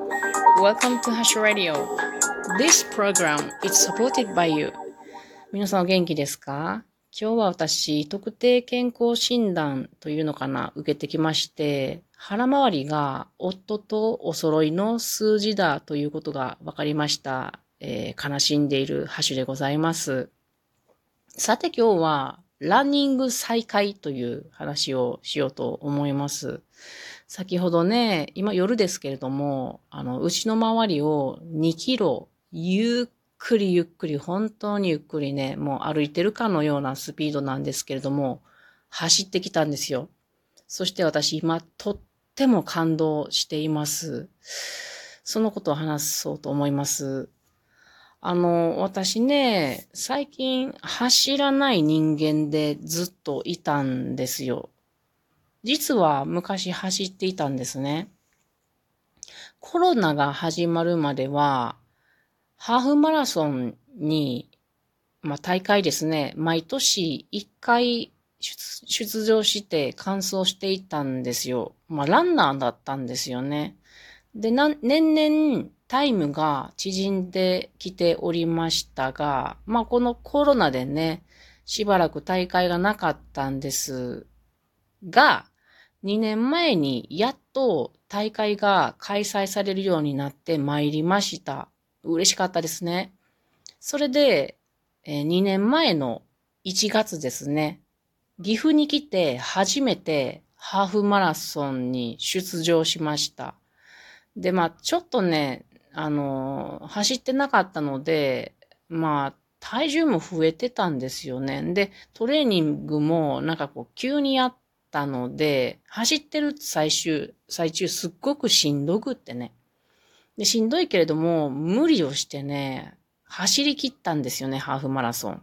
Welcome to Hash Radio. This program is supported by you. 皆さんお元気ですか？今日は私、特定健康診断というのかな、受けてきまして、腹回りが夫とお揃いの数字だということが分かりました。えー、悲しんでいるハッシュでございます。さて今日は、ランニング再開という話をしようと思います。先ほどね、今夜ですけれども、あの、牛の周りを2キロ、ゆっくりゆっくり、本当にゆっくりね、もう歩いてるかのようなスピードなんですけれども、走ってきたんですよ。そして私今、とっても感動しています。そのことを話そうと思います。あの、私ね、最近走らない人間でずっといたんですよ。実は昔走っていたんですね。コロナが始まるまでは、ハーフマラソンに、まあ、大会ですね、毎年1回出場して完走していたんですよ。まあ、ランナーだったんですよね。で、年々タイムが縮んできておりましたが、まあこのコロナでね、しばらく大会がなかったんですが、2年前にやっと大会が開催されるようになってまいりました。嬉しかったですね。それで、え2年前の1月ですね、岐阜に来て初めてハーフマラソンに出場しました。で、まあ、ちょっとね、あの、走ってなかったので、まあ、体重も増えてたんですよね。で、トレーニングもなんかこう急にやったので、走ってる最終、最中すっごくしんどくってね。で、しんどいけれども、無理をしてね、走り切ったんですよね、ハーフマラソン。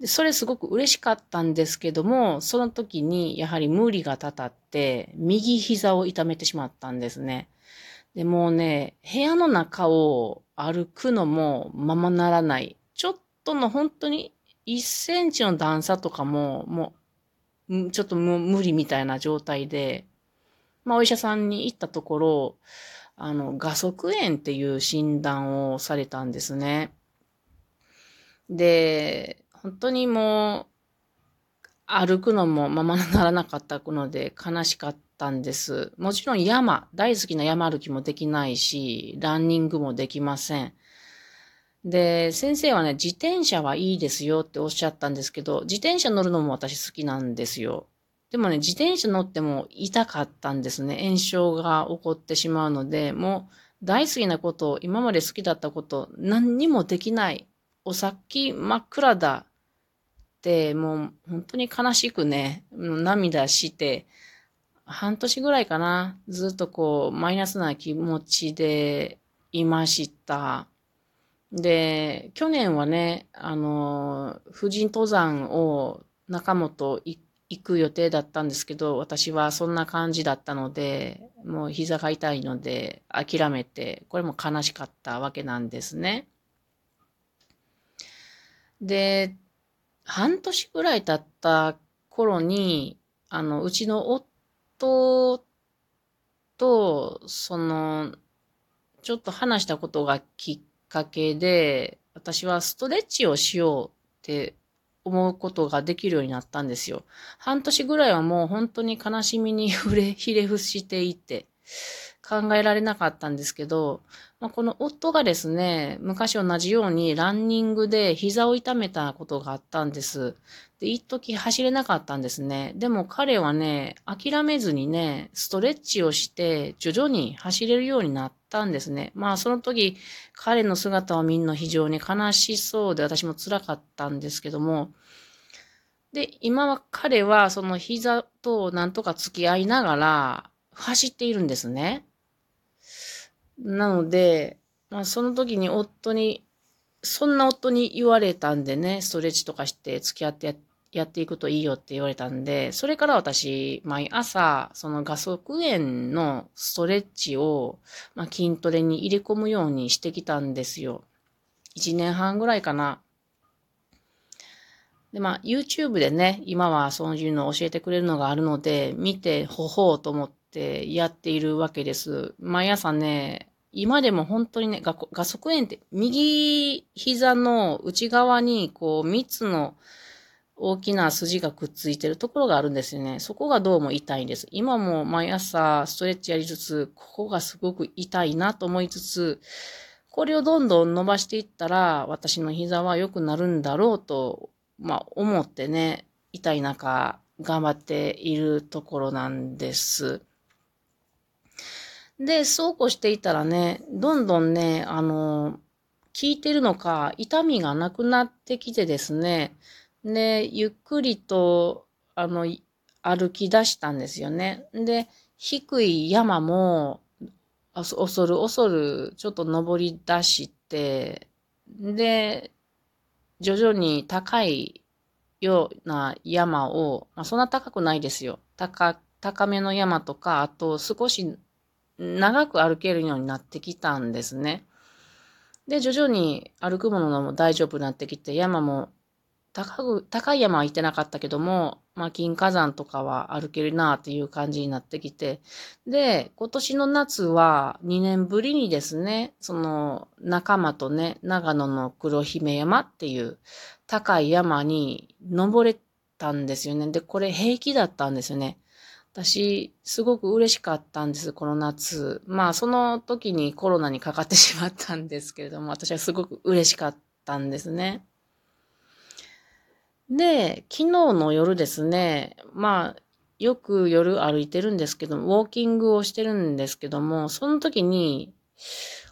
で、それすごく嬉しかったんですけども、その時にやはり無理がたたって、右膝を痛めてしまったんですね。で、もうね、部屋の中を歩くのもままならない。ちょっとの本当に1センチの段差とかも、もう、ちょっともう無理みたいな状態で、まあお医者さんに行ったところ、あの、画側炎っていう診断をされたんですね。で、本当にもう、歩くのもままならなかったので悲しかったたんです。もちろん山、大好きな山歩きもできないし、ランニングもできません。で、先生はね、自転車はいいですよっておっしゃったんですけど、自転車乗るのも私好きなんですよ。でもね、自転車乗っても痛かったんですね。炎症が起こってしまうので、もう大好きなことを、今まで好きだったこと、何にもできない。お先真っ暗だ。って、もう本当に悲しくね、涙して、半年ぐらいかな、ずっとこう、マイナスな気持ちでいました。で、去年はね、あの、婦人登山を仲間と行く予定だったんですけど、私はそんな感じだったので、もう膝が痛いので諦めて、これも悲しかったわけなんですね。で、半年ぐらい経った頃に、あの、うちの夫と、その、ちょっと話したことがきっかけで、私はストレッチをしようって思うことができるようになったんですよ。半年ぐらいはもう本当に悲しみに 触れ、ひれ伏していて、考えられなかったんですけど、まあ、この夫がですね、昔同じようにランニングで膝を痛めたことがあったんです。で、一時走れなかったんですね。でも彼はね、諦めずにね、ストレッチをして徐々に走れるようになったんですね。まあその時、彼の姿を見るの非常に悲しそうで私も辛かったんですけども、で、今は彼はその膝となんとか付き合いながら走っているんですね。なので、まあ、その時に夫に、そんな夫に言われたんでね、ストレッチとかして付き合ってやっていくといいよって言われたんで、それから私、毎朝、その画側炎のストレッチを、まあ、筋トレに入れ込むようにしてきたんですよ。一年半ぐらいかな。で、まあ、YouTube でね、今はそういうのを教えてくれるのがあるので、見て、ほほうと思ってやっているわけです。毎朝ね、今でも本当にね、画画側炎って右膝の内側にこう3つの大きな筋がくっついてるところがあるんですよね。そこがどうも痛いんです。今も毎朝ストレッチやりつつ、ここがすごく痛いなと思いつつ、これをどんどん伸ばしていったら、私の膝は良くなるんだろうと、まあ思ってね、痛い中、頑張っているところなんです。で、そうこうしていたらね、どんどんね、あの、効いてるのか、痛みがなくなってきてですね、で、ゆっくりと、あの、歩き出したんですよね。で、低い山も、恐る恐るちょっと登り出して、で、徐々に高いような山を、まあ、そんな高くないですよ。高、高めの山とか、あと少し長く歩けるようになってきたんですね。で、徐々に歩くものも大丈夫になってきて、山も高く、高い山は行ってなかったけども、まあ、金火山とかは歩けるなっていう感じになってきて、で、今年の夏は2年ぶりにですね、その仲間とね、長野の黒姫山っていう高い山に登れたんですよね。で、これ平気だったんですよね。私、すごく嬉しかったんです、この夏。まあ、その時にコロナにかかってしまったんですけれども、私はすごく嬉しかったんですね。で、昨日の夜ですね、まあ、よく夜歩いてるんですけど、ウォーキングをしてるんですけども、その時に、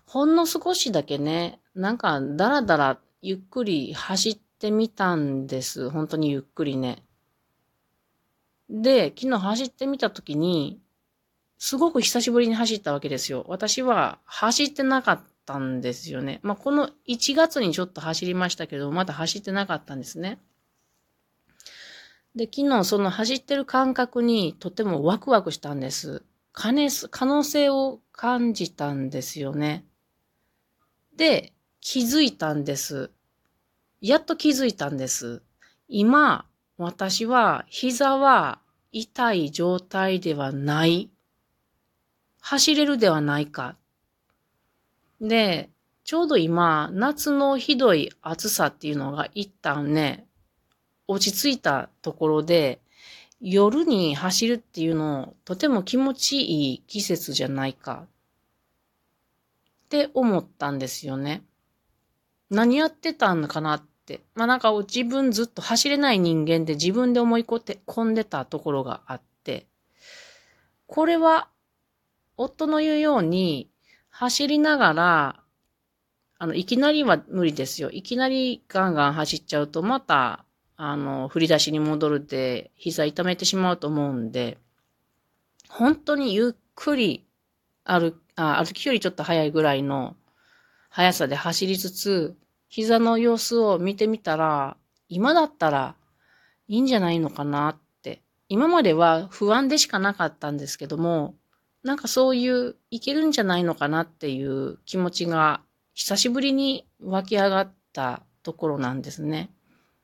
ほんの少しだけね、なんか、だらだらゆっくり走ってみたんです。本当にゆっくりね。で、昨日走ってみた時に、すごく久しぶりに走ったわけですよ。私は走ってなかったんですよね。まあ、この1月にちょっと走りましたけど、まだ走ってなかったんですね。で、昨日その走ってる感覚にとてもワクワクしたんです。可能性を感じたんですよね。で、気づいたんです。やっと気づいたんです。今、私は膝は痛い状態ではない。走れるではないか。で、ちょうど今、夏のひどい暑さっていうのが一旦ね、落ち着いたところで、夜に走るっていうのをとても気持ちいい季節じゃないかって思ったんですよね。何やってたのかなっ。まあなんか自分ずっと走れない人間で自分で思い込んでたところがあって、これは夫の言うように走りながら、あの、いきなりは無理ですよ。いきなりガンガン走っちゃうとまたあの、振り出しに戻るで、膝痛めてしまうと思うんで、本当にゆっくり歩、あ歩きよりちょっと早いぐらいの速さで走りつつ、膝の様子を見てみたら、今だったらいいんじゃないのかなって。今までは不安でしかなかったんですけども、なんかそういういけるんじゃないのかなっていう気持ちが久しぶりに湧き上がったところなんですね。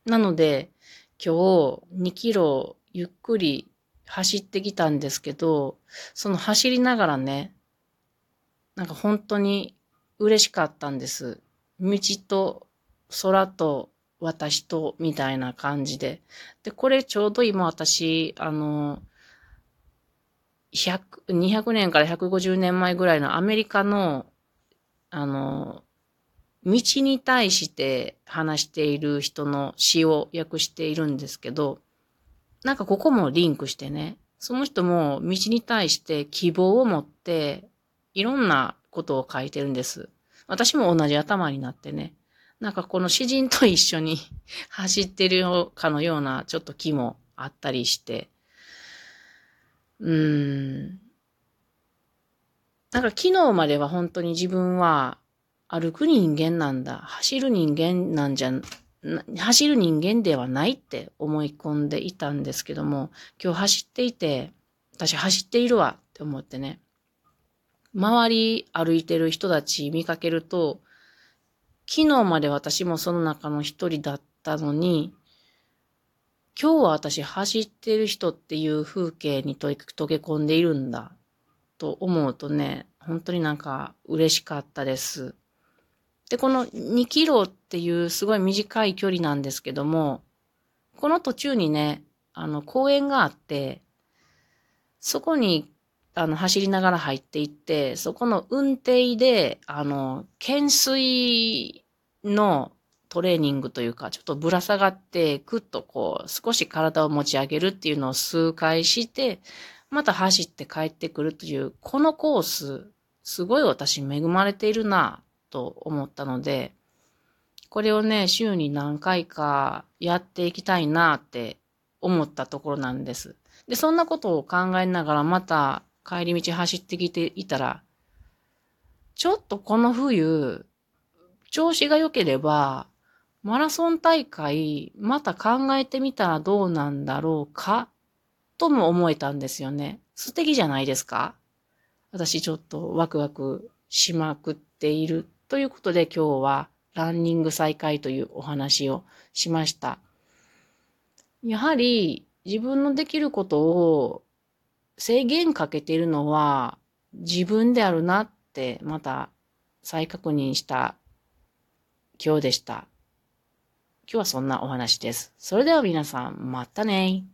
なので、今日2キロゆっくり走ってきたんですけど、その走りながらね、なんか本当に嬉しかったんです。道と空と私とみたいな感じで。で、これちょうど今私、あの、100、200年から150年前ぐらいのアメリカの、あの、道に対して話している人の詩を訳しているんですけど、なんかここもリンクしてね、その人も道に対して希望を持って、いろんなことを書いてるんです。私も同じ頭になってね、なんかこの詩人と一緒に 走ってるかのようなちょっと気もあったりして、うーん。なんか昨日までは本当に自分は歩く人間なんだ。走る人間なんじゃ、走る人間ではないって思い込んでいたんですけども、今日走っていて、私走っているわって思ってね。周り歩いてる人たち見かけると、昨日まで私もその中の一人だったのに、今日は私走ってる人っていう風景に溶け込んでいるんだと思うとね、本当になんか嬉しかったです。で、この2キロっていうすごい短い距離なんですけども、この途中にね、あの、公園があって、そこに、あの、走りながら入っていって、そこの運転で、あの、懸垂のトレーニングというか、ちょっとぶら下がって、ぐっとこう、少し体を持ち上げるっていうのを数回して、また走って帰ってくるという、このコース、すごい私恵まれているな、と思ったので、これをね、週に何回かやっていきたいなって思ったところなんです。で、そんなことを考えながらまた帰り道走ってきていたら、ちょっとこの冬、調子が良ければ、マラソン大会、また考えてみたらどうなんだろうかとも思えたんですよね。素敵じゃないですか私ちょっとワクワクしまくっているということで今日はランニング再開というお話をしました。やはり自分のできることを制限かけてるのは自分であるなってまた再確認した今日でした。今日はそんなお話です。それでは皆さん、またね